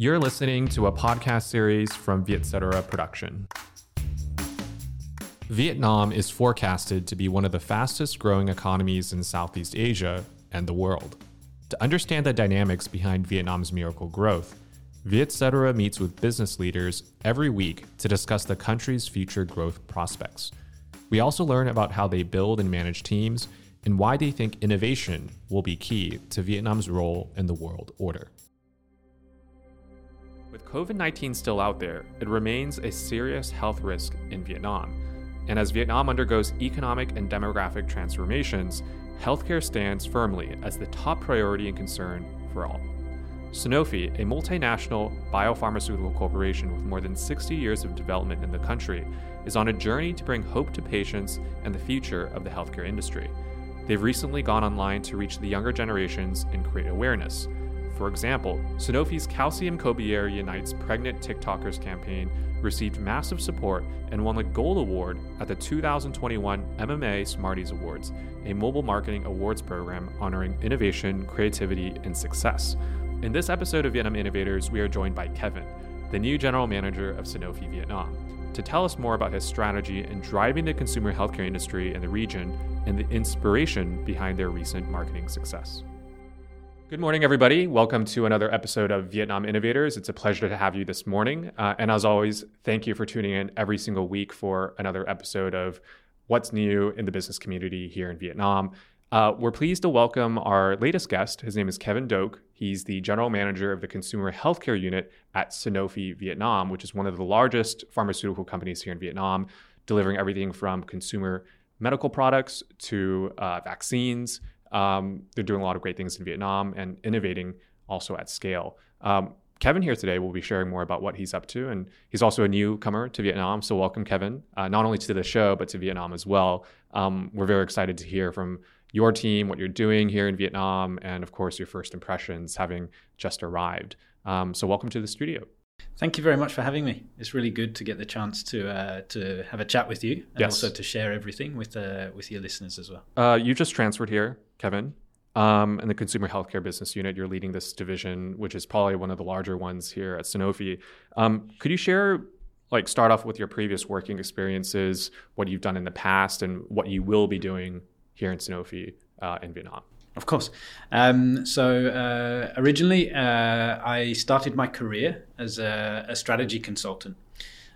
You're listening to a podcast series from Vietcetera Production. Vietnam is forecasted to be one of the fastest growing economies in Southeast Asia and the world. To understand the dynamics behind Vietnam's miracle growth, Vietcetera meets with business leaders every week to discuss the country's future growth prospects. We also learn about how they build and manage teams and why they think innovation will be key to Vietnam's role in the world order. With COVID 19 still out there, it remains a serious health risk in Vietnam. And as Vietnam undergoes economic and demographic transformations, healthcare stands firmly as the top priority and concern for all. Sanofi, a multinational biopharmaceutical corporation with more than 60 years of development in the country, is on a journey to bring hope to patients and the future of the healthcare industry. They've recently gone online to reach the younger generations and create awareness. For example, Sanofi's Calcium Corbière Unites Pregnant TikTokers campaign received massive support and won the Gold Award at the 2021 MMA Smarties Awards, a mobile marketing awards program honoring innovation, creativity, and success. In this episode of Vietnam Innovators, we are joined by Kevin, the new general manager of Sanofi Vietnam, to tell us more about his strategy in driving the consumer healthcare industry in the region and the inspiration behind their recent marketing success. Good morning, everybody. Welcome to another episode of Vietnam Innovators. It's a pleasure to have you this morning. Uh, and as always, thank you for tuning in every single week for another episode of What's New in the Business Community here in Vietnam. Uh, we're pleased to welcome our latest guest. His name is Kevin Doak. He's the general manager of the consumer healthcare unit at Sanofi Vietnam, which is one of the largest pharmaceutical companies here in Vietnam, delivering everything from consumer medical products to uh, vaccines um, they're doing a lot of great things in Vietnam and innovating also at scale. Um, Kevin here today will be sharing more about what he's up to, and he's also a newcomer to Vietnam. So welcome, Kevin, uh, not only to the show but to Vietnam as well. Um, we're very excited to hear from your team, what you're doing here in Vietnam, and of course your first impressions having just arrived. Um, so welcome to the studio. Thank you very much for having me. It's really good to get the chance to uh, to have a chat with you and yes. also to share everything with uh, with your listeners as well. Uh, you just transferred here, Kevin, um, in the consumer healthcare business unit. You're leading this division, which is probably one of the larger ones here at Sanofi. Um, could you share, like, start off with your previous working experiences, what you've done in the past, and what you will be doing here in Sanofi uh, in Vietnam? Of course. Um, so uh, originally, uh, I started my career as a, a strategy consultant,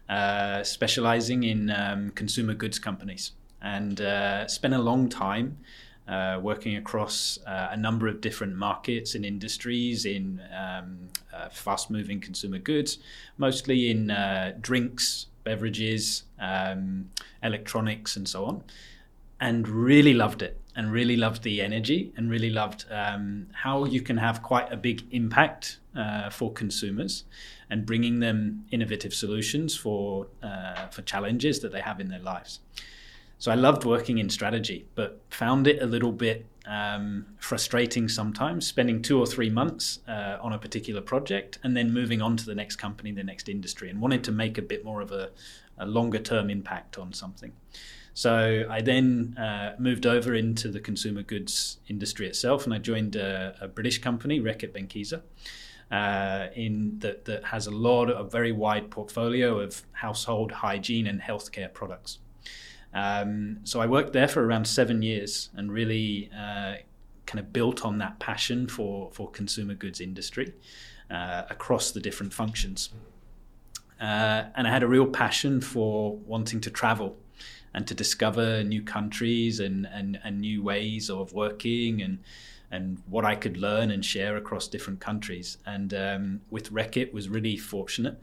uh, specializing in um, consumer goods companies, and uh, spent a long time uh, working across uh, a number of different markets and industries in um, fast-moving consumer goods, mostly in drinks, beverages, um, electronics, and so on. And really loved it and really loved the energy and really loved um, how you can have quite a big impact uh, for consumers and bringing them innovative solutions for uh, for challenges that they have in their lives. So I loved working in strategy, but found it a little bit um, frustrating sometimes, spending two or three months uh, on a particular project and then moving on to the next company, the next industry, and wanted to make a bit more of a, a longer term impact on something. So I then uh, moved over into the consumer goods industry itself, and I joined a, a British company, Reckitt Benckiser, uh, in that that has a lot of a very wide portfolio of household hygiene and healthcare products. Um, so I worked there for around seven years and really uh, kind of built on that passion for for consumer goods industry uh, across the different functions. Uh, and I had a real passion for wanting to travel and to discover new countries and, and, and new ways of working and and what I could learn and share across different countries. And um, with Reckitt was really fortunate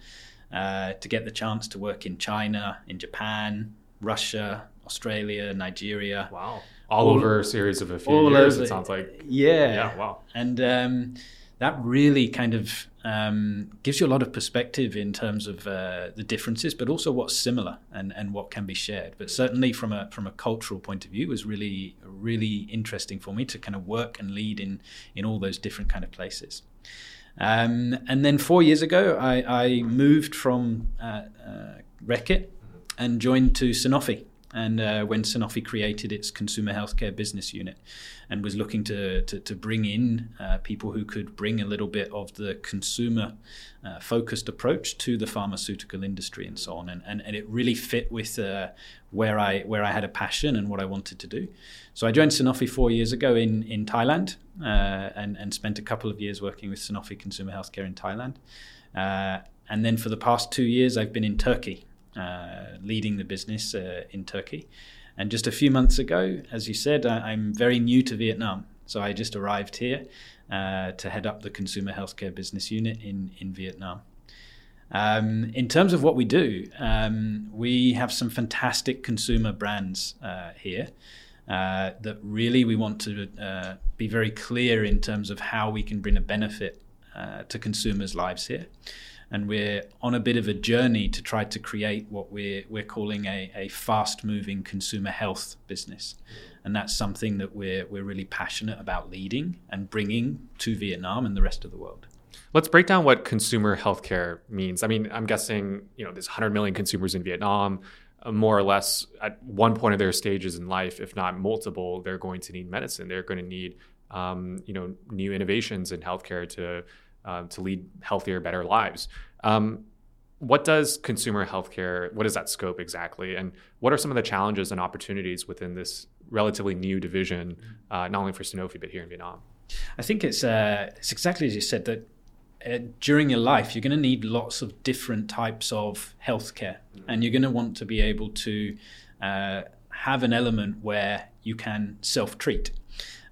uh, to get the chance to work in China, in Japan, Russia, Australia, Nigeria. Wow. All, all over a series of a few years, over, it sounds like. Yeah. Yeah, wow. And um, that really kind of um, gives you a lot of perspective in terms of uh, the differences, but also what's similar and, and what can be shared. But certainly from a from a cultural point of view, was really really interesting for me to kind of work and lead in in all those different kind of places. Um, and then four years ago, I, I moved from uh, uh, Reckitt and joined to Sanofi and uh, when Sanofi created its consumer healthcare business unit and was looking to, to, to bring in uh, people who could bring a little bit of the consumer uh, focused approach to the pharmaceutical industry and so on. And, and, and it really fit with uh, where, I, where I had a passion and what I wanted to do. So I joined Sanofi four years ago in, in Thailand uh, and, and spent a couple of years working with Sanofi Consumer Healthcare in Thailand. Uh, and then for the past two years, I've been in Turkey leading the business uh, in Turkey. And just a few months ago, as you said, I, am very new to Vietnam. So I just arrived here uh, to head up the consumer healthcare business unit in, in Vietnam. Um, in terms of what we do, um, we have some fantastic consumer brands uh, here uh, that really we want to uh, be very clear in terms of how we can bring a benefit to consumers' lives here and we're on a bit of a journey to try to create what we're we're calling a, a fast moving consumer health business and that's something that we're we're really passionate about leading and bringing to Vietnam and the rest of the world. Let's break down what consumer healthcare means. I mean, I'm guessing you know there's 100 million consumers in Vietnam. Uh, more or less, at one point of their stages in life, if not multiple, they're going to need medicine. They're going to need um, you know new innovations in healthcare to uh, to lead healthier, better lives. Um, what does consumer healthcare? What is that scope exactly, and what are some of the challenges and opportunities within this relatively new division, uh, not only for Sanofi but here in Vietnam? I think it's uh, it's exactly as you said that uh, during your life, you're going to need lots of different types of healthcare, mm-hmm. and you're going to want to be able to uh, have an element where you can self treat.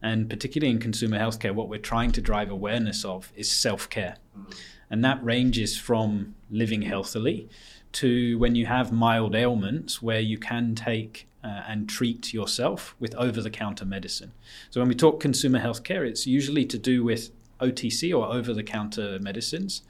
And particularly in consumer healthcare, what we're trying to drive awareness of is self care. Mm-hmm. And that ranges from living healthily to when you have mild ailments where you can take uh, and treat yourself with over the counter medicine. So when we talk consumer healthcare, it's usually to do with OTC or over the counter medicines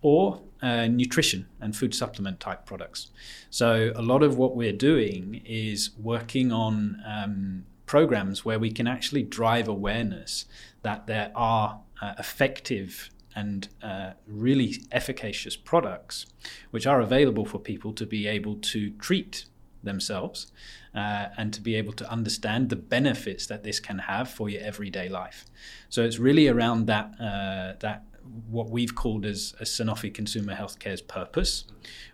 or uh, nutrition and food supplement type products. So a lot of what we're doing is working on um, programs where we can actually drive awareness that there are uh, effective and uh, really efficacious products which are available for people to be able to treat themselves uh, and to be able to understand the benefits that this can have for your everyday life. So it's really around that uh, that what we've called as, as Sanofi Consumer Healthcare's purpose,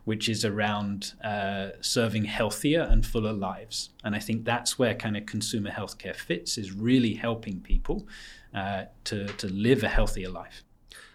which is around uh, serving healthier and fuller lives. And I think that's where kind of consumer healthcare fits, is really helping people uh, to, to live a healthier life.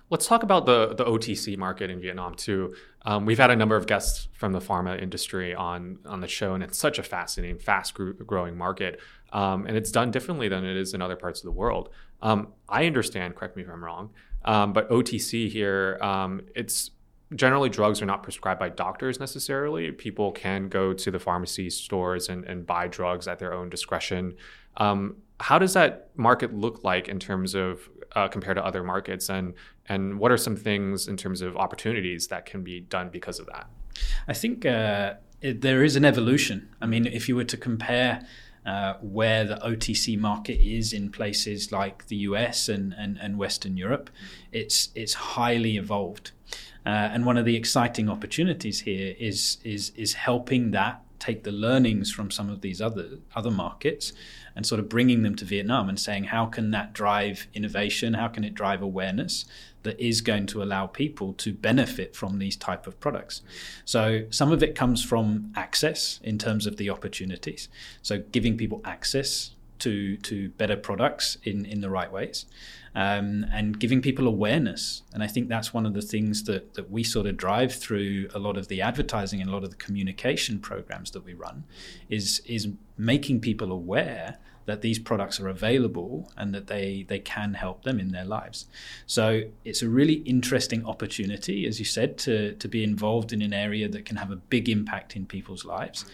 Let's talk about the, the OTC market in Vietnam too. Um, we've had a number of guests from the pharma industry on on the show, and it's such a fascinating, fast growing market, um, and it's done differently than it is in other parts of the world. Um, I understand. Correct me if I'm wrong. Um, but OTC here, um, it's generally drugs are not prescribed by doctors necessarily. People can go to the pharmacy stores and, and buy drugs at their own discretion. Um, how does that market look like in terms of uh, compared to other markets, and and what are some things in terms of opportunities that can be done because of that? I think uh, it, there is an evolution. I mean, if you were to compare uh, where the OTC market is in places like the US and, and, and Western Europe. It's, it's highly evolved. Uh, and one of the exciting opportunities here is, is, is helping that take the learnings from some of these other, other markets and sort of bringing them to Vietnam and saying, how can that drive innovation? How can it drive awareness? That is going to allow people to benefit from these type of products. So some of it comes from access in terms of the opportunities. So giving people access to to better products in in the right ways. Um, and giving people awareness. And I think that's one of the things that, that we sort of drive through a lot of the advertising and a lot of the communication programs that we run is, is making people aware that these products are available and that they they can help them in their lives. So it's a really interesting opportunity, as you said, to to be involved in an area that can have a big impact in people's lives.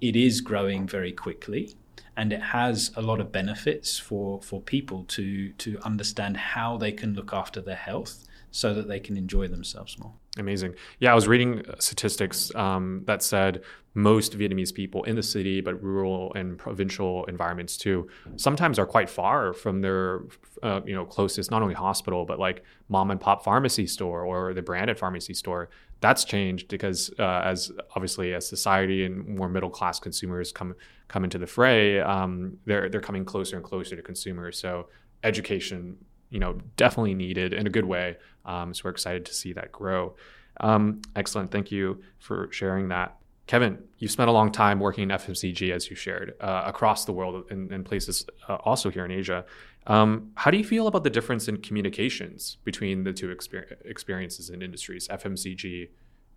It is growing very quickly. and it has a lot of benefits for for people to to understand how they can look after their health so that they can enjoy themselves more. Amazing. Yeah, I was reading statistics um, that said most Vietnamese people in the city, but rural and provincial environments too, sometimes are quite far from their, uh, you know, closest not only hospital but like mom and pop pharmacy store or the branded pharmacy store. That's changed because uh, as obviously as society and more middle class consumers come come into the fray, um, they're they're coming closer and closer to consumers. So education you know, definitely needed in a good way. Um, so we're excited to see that grow. Um, excellent. Thank you for sharing that. Kevin, you've spent a long time working in FMCG, as you shared, uh, across the world and, places uh, also here in Asia. Um, how do you feel about the difference in communications between the two exper- experiences and industries, FMCG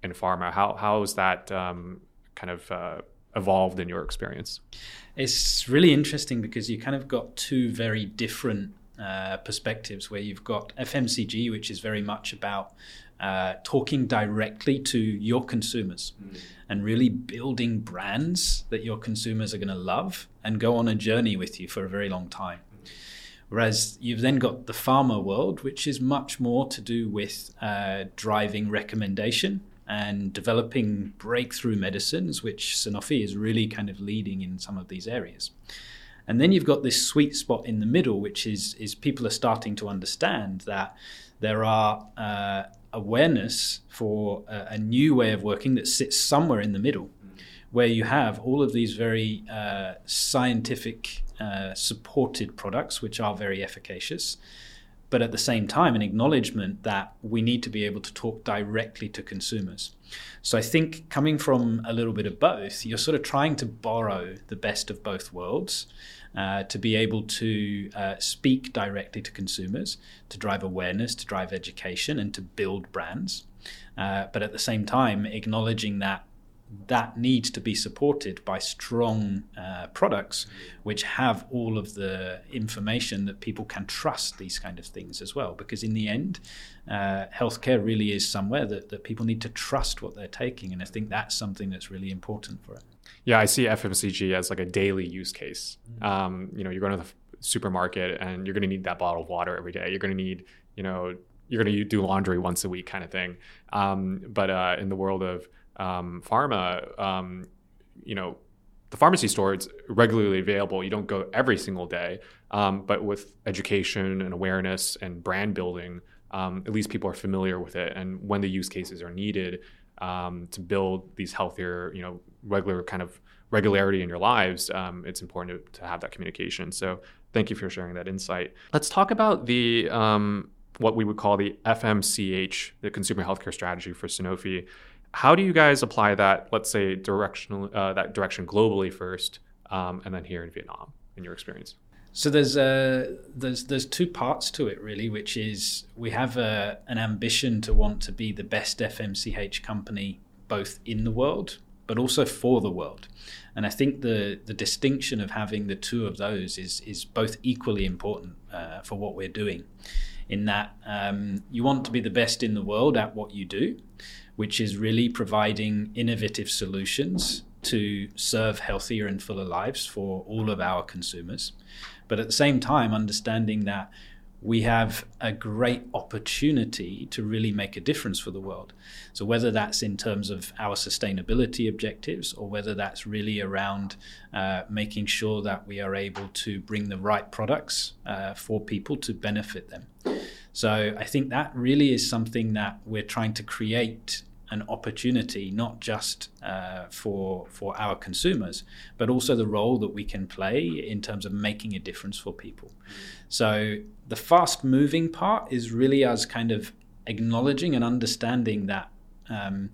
and pharma? How how has that um, kind of uh, evolved in your experience? It's really interesting because you kind of got two very different uh, perspectives where you've got FMCG, which is very much about uh, talking directly to your consumers mm. and really building brands that your consumers are going to love and go on a journey with you for a very long time. Mm. Whereas you've then got the pharma world, which is much more to do with uh, driving recommendation and developing breakthrough medicines, which Sanofi is really kind of leading in some of these areas. And then you've got this sweet spot in the middle, which is is people are starting to understand that there are uh, awareness for a, a, new way of working that sits somewhere in the middle, where you have all of these very uh, scientific uh, supported products, which are very efficacious. But at the same time, an acknowledgement that we need to be able to talk directly to consumers. So I think coming from a little bit of both, you're sort of trying to borrow the best of both worlds uh, to be able to uh, speak directly to consumers, to drive awareness, to drive education, and to build brands. Uh, but at the same time, acknowledging that that needs to be supported by strong uh, products which have all of the information that people can trust these kind of things as well. Because in the end uh, healthcare really is somewhere that, that people need to trust what they're taking. And i think that's something that's really important for it yeah, I see FMCG as like a daily use case. Mm-hmm. Um, you know, you're going to the supermarket and you're going to need that bottle of water every day. You're going to need, you know, you're going to do laundry once a week kind of thing. Um, but uh, in the world of um, pharma, um, you know, the pharmacy store it's regularly available. You don't go every single day, um, but with education and awareness and brand building, um, at least people are familiar with it. And when the use cases are needed, um, to build these healthier, you know, regular kind of regularity in your lives, um, it's important to, to, have that communication. So thank you for sharing that insight. Let's talk about the um, what we would call the FMCH, the consumer healthcare strategy for Sanofi. How do you guys apply that, let's say, directional uh, that direction globally first, um, and then here in Vietnam, in your experience? So there's a there's there's two parts to it really, which is we have a, an ambition to want to be the best FMCH company both in the world but also for the world. And I think the the distinction of having the two of those is is both equally important uh, for what we're doing. In that um, you want to be the best in the world at what you do, which is really providing innovative solutions to serve healthier and fuller lives for all of our consumers. But at the same time, understanding that we have a great opportunity to really make a difference for the world. So, whether that's in terms of our sustainability objectives or whether that's really around uh, making sure that we are able to bring the right products uh, for people to benefit them. So, I think that really is something that we're trying to create an opportunity not just uh, for for our consumers, but also the role that we can play in terms of making a difference for people. So the fast moving part is really us kind of acknowledging and understanding that um,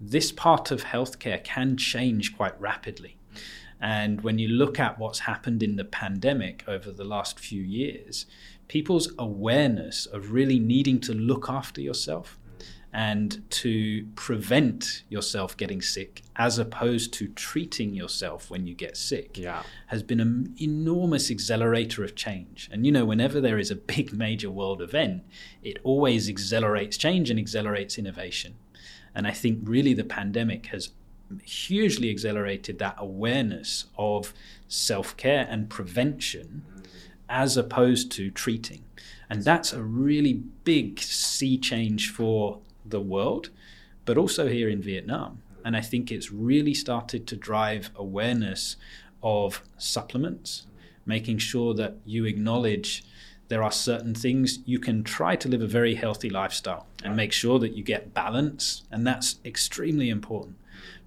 this part of healthcare can change quite rapidly. And when you look at what's happened in the pandemic over the last few years, people's awareness of really needing to look after yourself and to prevent yourself getting sick as opposed to treating yourself when you get sick yeah. has been an enormous accelerator of change. And you know, whenever there is a big major world event, it always accelerates change and accelerates innovation. And I think really the pandemic has hugely accelerated that awareness of self care and prevention as opposed to treating. And that's a really big sea change for the world, but also here in Vietnam. And I think it's really started to drive awareness of supplements, making sure that you acknowledge there are certain things you can try to live a very healthy lifestyle and make sure that you get balance. And that's extremely important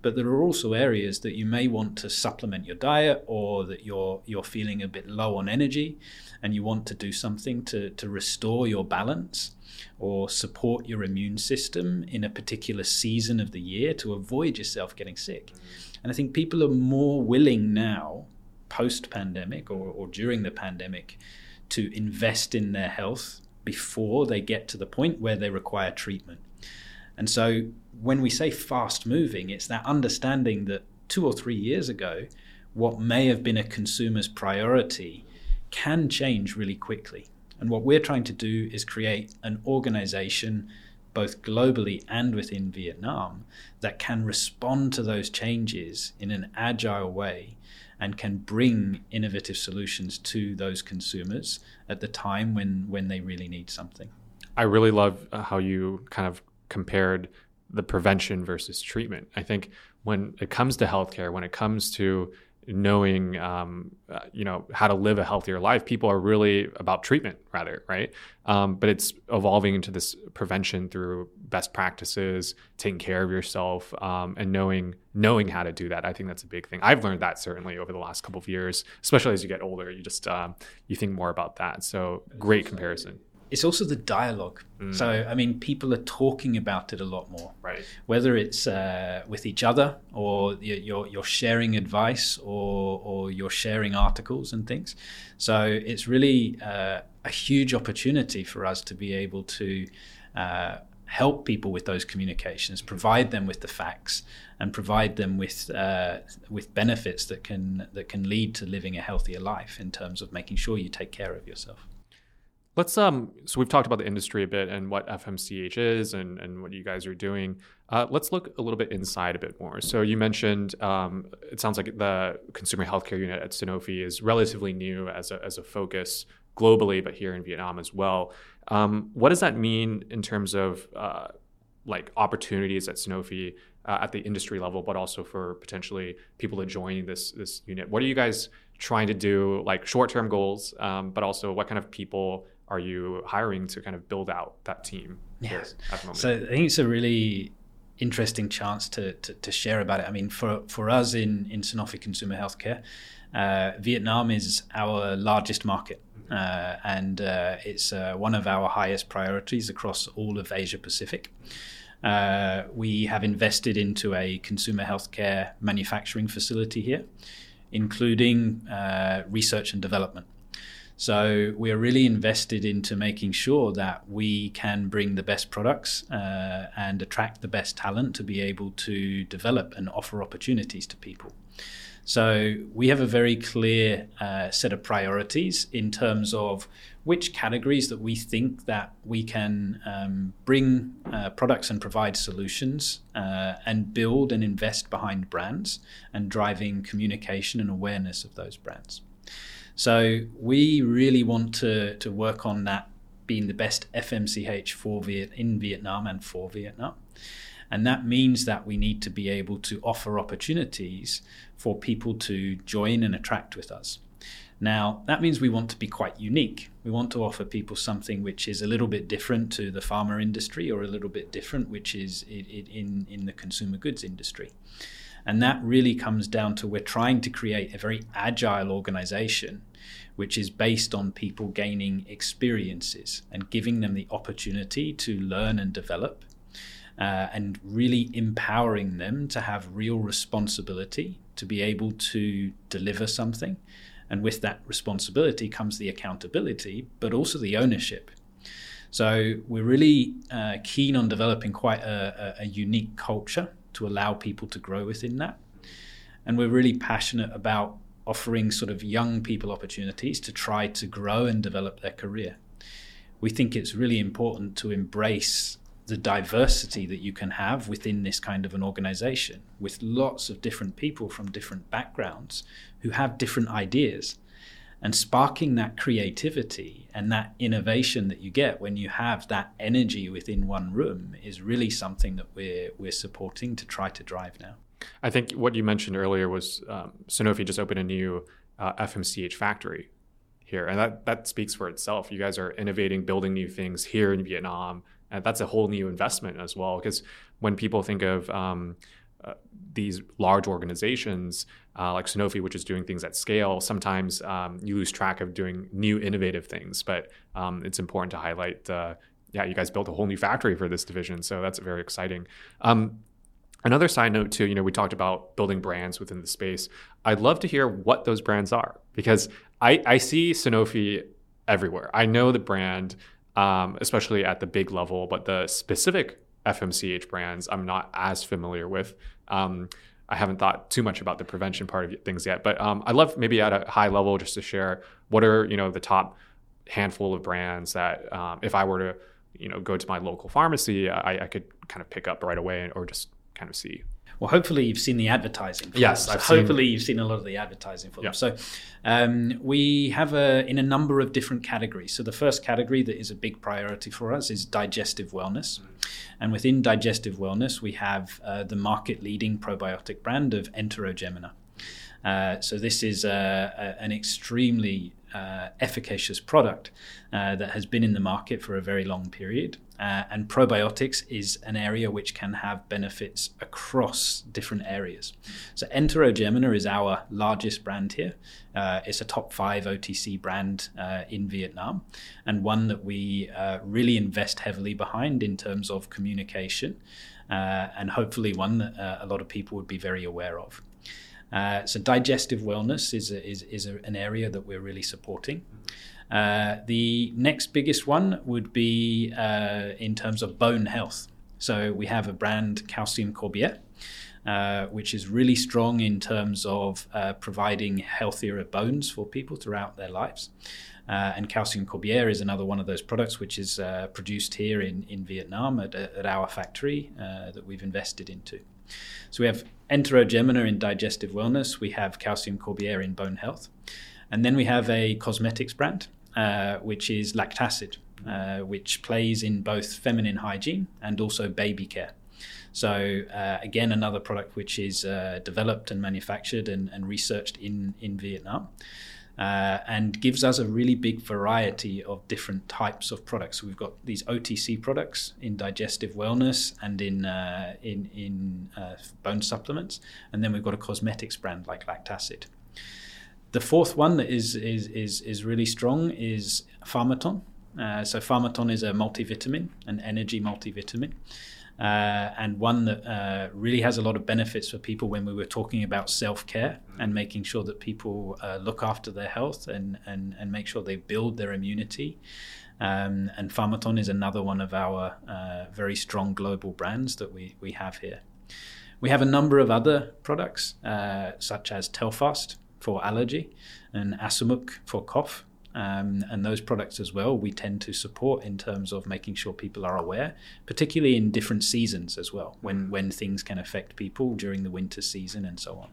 but there are also areas that you may want to supplement your diet or that you're you're feeling a bit low on energy and you want to do something to, to restore your balance or support your immune system in a particular season of the year to avoid yourself getting sick. And I think people are more willing now, post pandemic or, or during the pandemic, to invest in their health before they get to the point where they require treatment. And so when we say fast moving, it's that understanding that two or three years ago, what may have been a consumer's priority can change really quickly. And what we're trying to do is create an organization, both globally and within Vietnam, that can respond to those changes in an agile way and can bring innovative solutions to those consumers at the time when, when they really need something. I really love uh, how you kind of compared the prevention versus treatment. I think when it comes to healthcare, when it comes to knowing um, uh, you know how to live a healthier life people are really about treatment rather right? Um, but it's evolving into this prevention through best practices taking care of yourself um, and knowing knowing how to do that. I think that's a big thing. I've learned that certainly over the last couple of years especially as you get older you just um, you think more about that. So great comparison it's also the dialogue. Mm. So, I mean, people are talking about it a lot more. Right. Whether it's uh, with each other or you're, you're sharing advice or, or you're sharing articles and things. So, it's really uh, a huge opportunity for us to be able to uh, help people with those communications, provide them with the facts, and provide them with uh, with benefits that can that can lead to living a healthier life in terms of making sure you take care of yourself. Let's um. So we've talked about the industry a bit and what FMCH is and and what you guys are doing. Uh, let's look a little bit inside a bit more. So you mentioned um, it sounds like the consumer healthcare unit at Sanofi is relatively new as a as a focus globally, but here in Vietnam as well. Um, what does that mean in terms of uh, like opportunities at Sanofi uh, at the industry level, but also for potentially people to join this this unit? What are you guys trying to do, like short term goals, um, but also what kind of people are you hiring to kind of build out that team? Yes. So I think it's a really interesting chance to, to, to, share about it. I mean, for, for us in, in Sanofi Consumer Healthcare, uh, Vietnam is our largest market. Mm-hmm. Uh, and uh, it's uh, one of our highest priorities across all of Asia Pacific. Uh, we have invested into a consumer healthcare manufacturing facility here, including uh, research and development. So we are really invested into making sure that we can bring the best products uh, and attract the best talent to be able to develop and offer opportunities to people. So we have a very clear uh, set of priorities in terms of which categories that we think that we can um, bring uh, products and provide solutions uh, and build and invest behind brands and driving communication and awareness of those brands. So we really want to, to work on that being the best FMCH for Viet, in Vietnam and for Vietnam. And that means that we need to be able to offer opportunities for people to join and attract with us. Now, that means we want to be quite unique. We want to offer people something which is a little bit different to the pharma industry or a little bit different, which is in, in the consumer goods industry. And that really comes down to we're trying to create a very agile organization which is based on people gaining experiences and giving them the opportunity to learn and develop, uh, and really empowering them to have real responsibility to be able to deliver something. And with that responsibility comes the accountability, but also the ownership. So we're really uh, keen on developing quite a, a, a unique culture to allow people to grow within that. And we're really passionate about offering sort of young people opportunities to try to grow and develop their career. We think it's really important to embrace the diversity that you can have within this kind of an organization with lots of different people from different backgrounds who have different ideas and sparking that creativity and that innovation that you get when you have that energy within one room is really something that we're we're supporting to try to drive now. I think what you mentioned earlier was um, Sanofi just opened a new uh, FMCH factory here, and that that speaks for itself. You guys are innovating, building new things here in Vietnam, and that's a whole new investment as well. Because when people think of um, these large organizations uh, like Sanofi, which is doing things at scale, sometimes um, you lose track of doing new innovative things. But um, it's important to highlight, uh, yeah, you guys built a whole new factory for this division, so that's very exciting. Um, another side note too, you know, we talked about building brands within the space. I'd love to hear what those brands are because I, I see Sanofi everywhere. I know the brand, um, especially at the big level, but the specific FMCH brands I'm not as familiar with. Um, I haven't thought too much about the prevention part of things yet, but um, I'd love maybe at a high level just to share what are you know the top handful of brands that um, if I were to you know go to my local pharmacy, I, I, could kind of pick up right away or just kind of see. Well, hopefully you've seen the advertising. yes, I've hopefully seen... you've seen a lot of the advertising for them. So um, we have a in a number of different categories. So the first category that is a big priority for us is digestive wellness, and within digestive wellness we have uh, the market leading probiotic brand of Enterogermina. Uh, so this is uh, a, an extremely uh, efficacious product uh, that has been in the market for a very long period. Uh, and probiotics is an area which can have benefits across different areas. So Enterogermina is our largest brand here. Uh, it's a top five OTC brand in Vietnam, and one that we really invest heavily behind in terms of communication, and hopefully one that a lot of people would be very aware of. Uh, so digestive wellness is a, is, is a, an area that we're really supporting. Uh, the next biggest one would be uh, in terms of bone health. So we have a brand, Calcium Corbière, uh, which is really strong in terms of uh, providing healthier bones for people throughout their lives. And calcium corbière is another one of those products which is produced here in, in Vietnam at, at our factory that we've invested into. So we have Enterogermina in digestive wellness, we have calcium corbière in bone health, and then we have a cosmetics brand, uh, which is Lactacid, uh, which plays in both feminine hygiene and also baby care. So uh, again, another product which is uh, developed and manufactured and, and, researched in in Vietnam uh, and gives us a really big variety of different types of products. So we've got these OTC products in digestive wellness and in uh, in in uh, bone supplements, and then we've got a cosmetics brand like Lactacid. The fourth one that is is is, is really strong is Pharmaton. Uh, so Pharmaton is a multivitamin, an energy multivitamin uh, and one that uh, really has a lot of benefits for people when we were talking about self care and making sure that people uh, look after their health and, and, and make sure they build their immunity. Um, and Pharmaton is another one of our uh, very strong global brands that we, we have here. We have a number of other products, uh, such as Telfast for allergy and Acemuc for cough. Um, and those products as well, we tend to support in terms of making sure people are aware, particularly in different seasons as well, when, when things can affect people during the winter season and so on.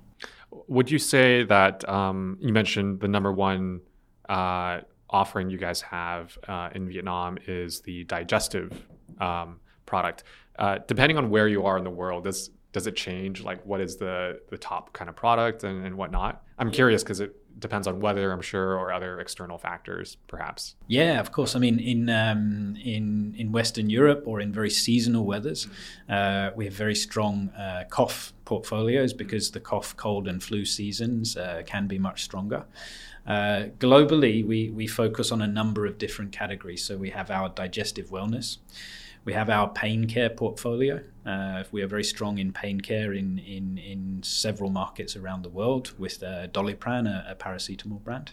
Would you say that um, you mentioned the number one uh, offering you guys have uh, in Vietnam is the digestive um, product? Uh, depending on where you are in the world, does does it change? Like, what is the the top kind of product and, and whatnot? I'm curious because it depends on weather, I'm sure, or other external factors, perhaps. Yeah, of course. I mean, in um, in in Western Europe or in very seasonal weathers, uh, we have very strong uh, cough portfolios because the cough, cold, and flu seasons uh, can be much stronger. Uh, globally, we we focus on a number of different categories. So we have our digestive wellness. We have our pain care portfolio. Uh, we are very strong in pain care in, in, in several markets around the world with uh, Doliprane, a, a, paracetamol brand.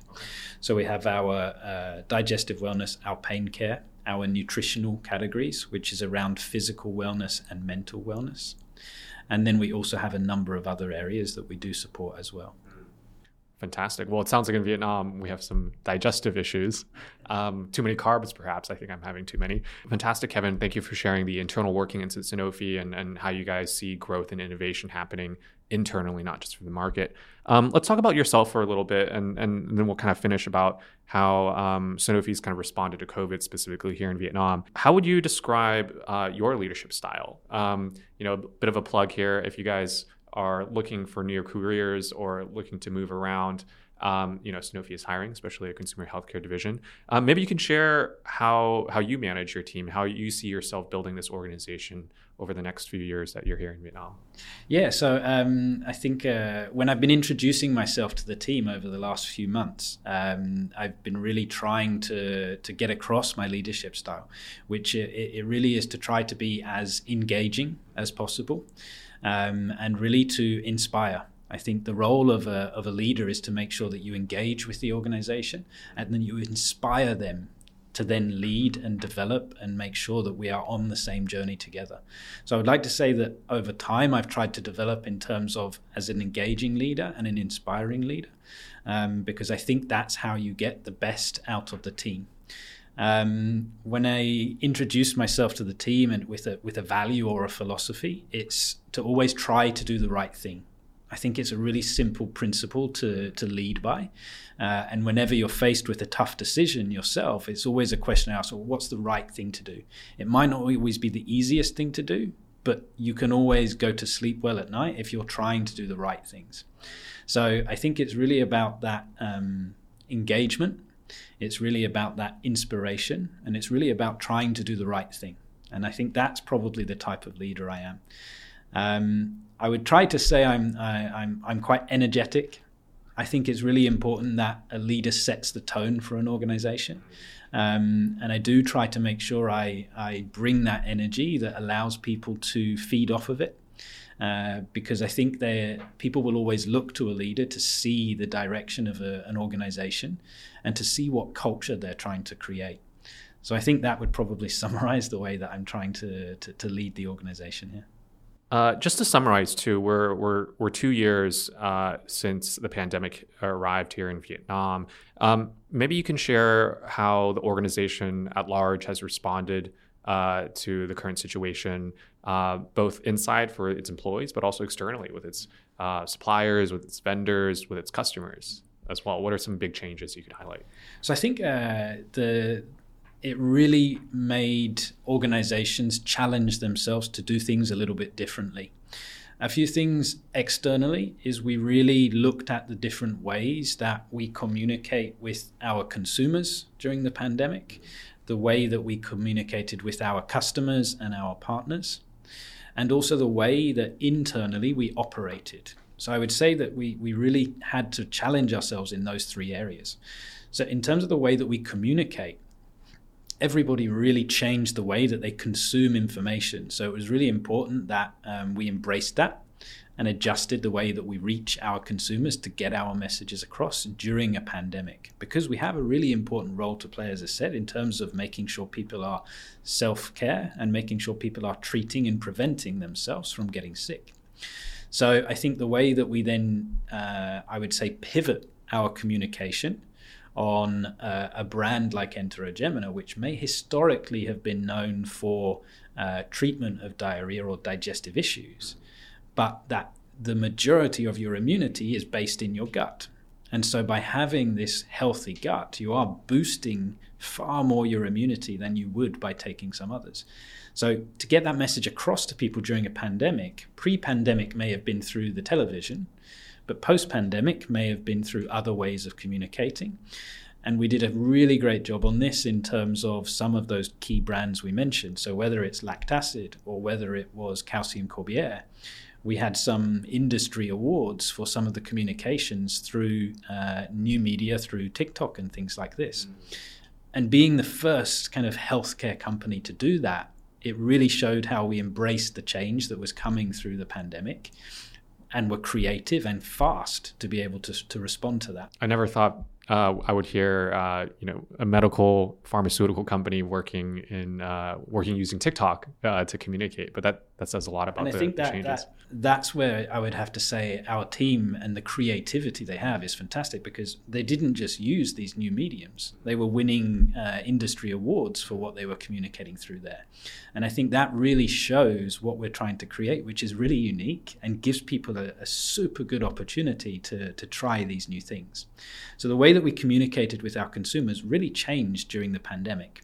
So we have our uh, digestive wellness, our pain care, our nutritional categories, which is around physical wellness and mental wellness. And then we also have a number of other areas that we do support as well. Fantastic. Well, it sounds like in Vietnam we have some digestive issues. Um, too many carbs, perhaps. I think I'm having too many. Fantastic, Kevin. Thank you for sharing the internal workings at Sanofi and, and how you guys see growth and innovation happening internally, not just for the market. Um, let's talk about yourself for a little bit, and, and then we'll kind of finish about how um, Sanofi's kind of responded to COVID specifically here in Vietnam. How would you describe uh, your leadership style? Um, you know, a bit of a plug here. If you guys are looking for new careers or looking to move around, um, you know, Sanofi is hiring, especially a consumer healthcare division. Um, maybe you can share how how you manage your team, how you see yourself building this organization over the next few years that you're here in Vietnam. Yeah, so um, I think uh, when I've been introducing myself to the team over the last few months, um, I've been really trying to to get across my leadership style, which it, it really is to try to be as engaging as possible, um, and really to inspire I think the role of a, of a leader is to make sure that you engage with the organization and then you inspire them to then lead and develop and make sure that we are on the same journey together. So I would like to say that over time I've tried to develop in terms of as an engaging leader and an inspiring leader, um, because I think that's how you get the best out of the team. Um, when I introduce myself to the team and with a with a value or a philosophy, it's to always try to do the right thing I think it's a really simple principle to, to lead by. Uh, and whenever you're faced with a tough decision yourself, it's always a question I ask, well, what's the right thing to do? It might not always be the easiest thing to do, but you can always go to sleep well at night if you're trying to do the right things. So I think it's really about that um, engagement. It's really about that inspiration. And it's really about trying to do the right thing. And I think that's probably the type of leader I am. Um, I would try to say I'm I, am i am I'm quite energetic. I think it's really important that a leader sets the tone for an organization. Um, and I do try to make sure I, I bring that energy that allows people to feed off of it. Uh, because I think people will always look to a leader to see the direction of a, an organization and to see what culture they're trying to create. So I think that would probably summarize the way that I'm trying to, to, to lead the organization here. Uh, just to summarize, too, we're we're we're two years uh, since the pandemic arrived here in Vietnam. Um, maybe you can share how the organization at large has responded uh, to the current situation, uh, both inside for its employees, but also externally with its uh, suppliers, with its vendors, with its customers as well. What are some big changes you could highlight? So I think uh, the it really made organizations challenge themselves to do things a little bit differently. A few things externally is we really looked at the different ways that we communicate with our consumers during the pandemic, the way that we communicated with our customers and our partners, and also the way that internally we operated. So I would say that we, we really had to challenge ourselves in those three areas. So, in terms of the way that we communicate, everybody really changed the way that they consume information. So it was really important that um, we embraced that and adjusted the way that we reach our consumers to get our messages across during a pandemic. Because we have a really important role to play as i said in terms of making sure people are self-care and making sure people are treating and preventing themselves from getting sick. So i think the way that we then uh, i would say pivot our communication on uh, a brand like Enterogermina, which may historically have been known for uh, treatment of diarrhea or digestive issues, but that the majority of your immunity is based in your gut. And so, by having this healthy gut, you are boosting far more your immunity than you would by taking some others. So, to get that message across to people during a pandemic, pre pandemic may have been through the television, but post pandemic may have been through other ways of communicating. And we did a really great job on this in terms of some of those key brands we mentioned. So, whether it's Lactacid or whether it was Calcium Corbière, we had some industry awards for some of the communications through uh, new media, through TikTok and things like this. Mm. And being the first kind of healthcare company to do that, it really showed how we embraced the change that was coming through the pandemic and were creative and fast to be able to, to respond to that. I never thought uh, I would hear, uh, you know, a medical pharmaceutical company working in uh, working using TikTok uh, to communicate. But that that says a lot about and I the, think the that, changes. that that's where I would have to say our team and the creativity they have is fantastic because they didn't just use these new mediums; they were winning uh, industry awards for what they were communicating through there. And I think that really shows what we're trying to create, which is really unique and gives people a, a super good opportunity to to try these new things. So the way that we communicated with our consumers really changed during the pandemic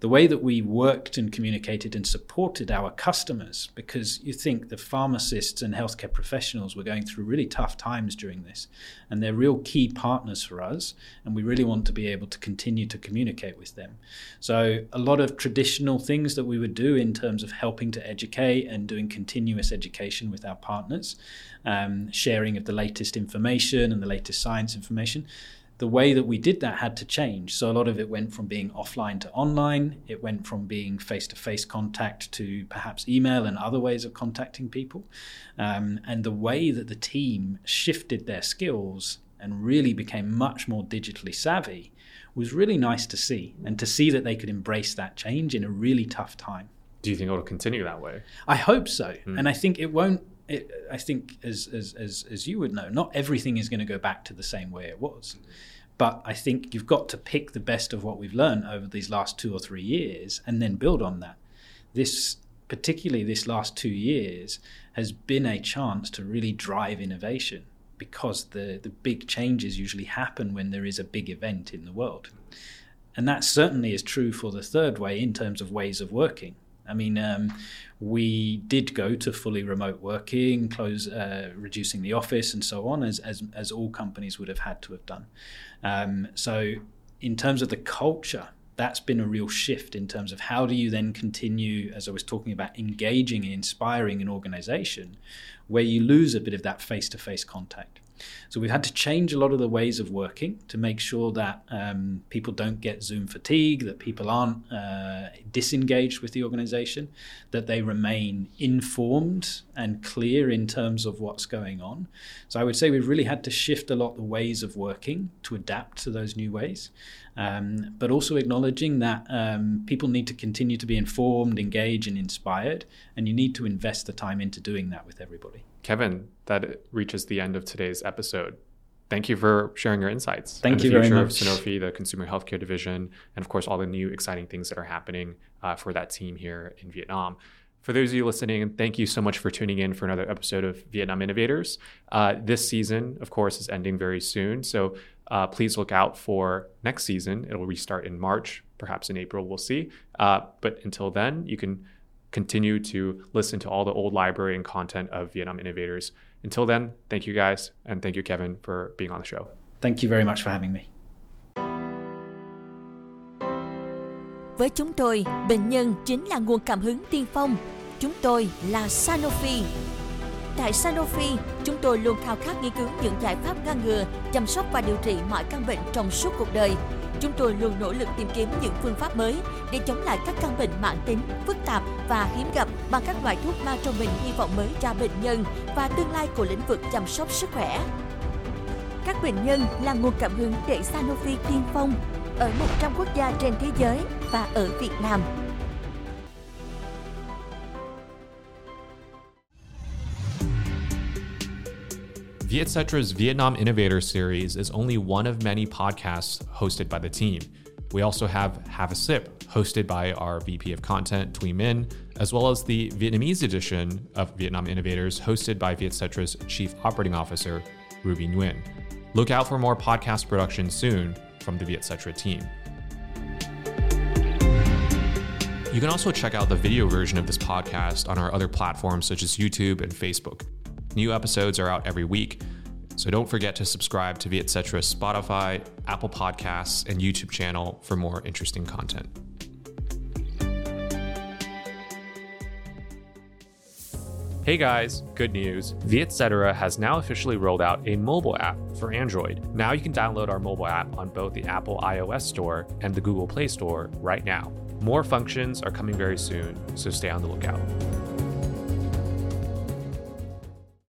the way that we worked and communicated and supported our customers, because you think the pharmacists and healthcare professionals were going through really tough times during this, and they're real key partners for us, and we really want to be able to continue to communicate with them. So, a lot of traditional things that we would do in terms of helping to educate and doing continuous education with our partners, um, sharing of the latest information and the latest science information the way that we did that had to change. So a lot of it went from being offline to online. It went from being face to face contact to perhaps email and other ways of contacting people. Um, and the way that the team shifted their skills and really became much more digitally savvy was really nice to see and to see that they could embrace that change in a really tough time. Do you think it'll continue that way? I hope so. Mm. And I think it won't it, I think, as, as, as, as you would know, not everything is going to go back to the same way it was. But I think you've got to pick the best of what we've learned over these last two or three years and then build on that. This, particularly this last two years, has been a chance to really drive innovation because the, the big changes usually happen when there is a big event in the world. And that certainly is true for the third way in terms of ways of working. I mean, um, we did go to fully remote working, close, uh, reducing the office, and so on, as, as as all companies would have had to have done. Um, so, in terms of the culture, that's been a real shift in terms of how do you then continue, as I was talking about, engaging and inspiring an organization, where you lose a bit of that face-to-face contact. So we've had to change a lot of the ways of working to make sure that um, people don't get Zoom fatigue, that people aren't uh, disengaged with the organization, that they remain informed and clear in terms of what's going on. So I would say we've really had to shift a lot the ways of working to adapt to those new ways. Um, but also acknowledging that um, people need to continue to be informed, engaged, and inspired, and you need to invest the time into doing that with everybody. Kevin, that reaches the end of today's episode. Thank you for sharing your insights. Thank you very much. Of Sanofi, the consumer healthcare division, and of course, all the new exciting things that are happening uh, for that team here in Vietnam. For those of you listening, thank you so much for tuning in for another episode of Vietnam Innovators. Uh, this season, of course, is ending very soon. So uh, please look out for next season. It'll restart in March, perhaps in April, we'll see. Uh, but until then, you can continue to listen to all the old library and content of Vietnam Innovators. Until then, thank you guys, and thank you, Kevin, for being on the show. Thank you very much for having me. Với chúng tôi, bệnh nhân chính là nguồn cảm hứng tiên phong. Chúng tôi là Sanofi. Tại Sanofi, chúng tôi luôn khao khát nghiên cứu những giải pháp ngăn ngừa, chăm sóc và điều trị mọi căn bệnh trong suốt cuộc đời – Chúng tôi luôn nỗ lực tìm kiếm những phương pháp mới để chống lại các căn bệnh mãn tính, phức tạp và hiếm gặp bằng các loại thuốc mang trong mình hy vọng mới cho bệnh nhân và tương lai của lĩnh vực chăm sóc sức khỏe. Các bệnh nhân là nguồn cảm hứng để Sanofi tiên phong ở 100 quốc gia trên thế giới và ở Việt Nam. Vietcetera's Vietnam Innovator Series is only one of many podcasts hosted by the team. We also have Have a Sip, hosted by our VP of Content, Thuy Minh, as well as the Vietnamese edition of Vietnam Innovators, hosted by Vietcetera's Chief Operating Officer, Ruby Nguyen. Look out for more podcast production soon from the Vietcetera team. You can also check out the video version of this podcast on our other platforms such as YouTube and Facebook. New episodes are out every week, so don't forget to subscribe to Vietcetera's Spotify, Apple Podcasts, and YouTube channel for more interesting content. Hey guys, good news. Vietcetera has now officially rolled out a mobile app for Android. Now you can download our mobile app on both the Apple iOS Store and the Google Play Store right now. More functions are coming very soon, so stay on the lookout.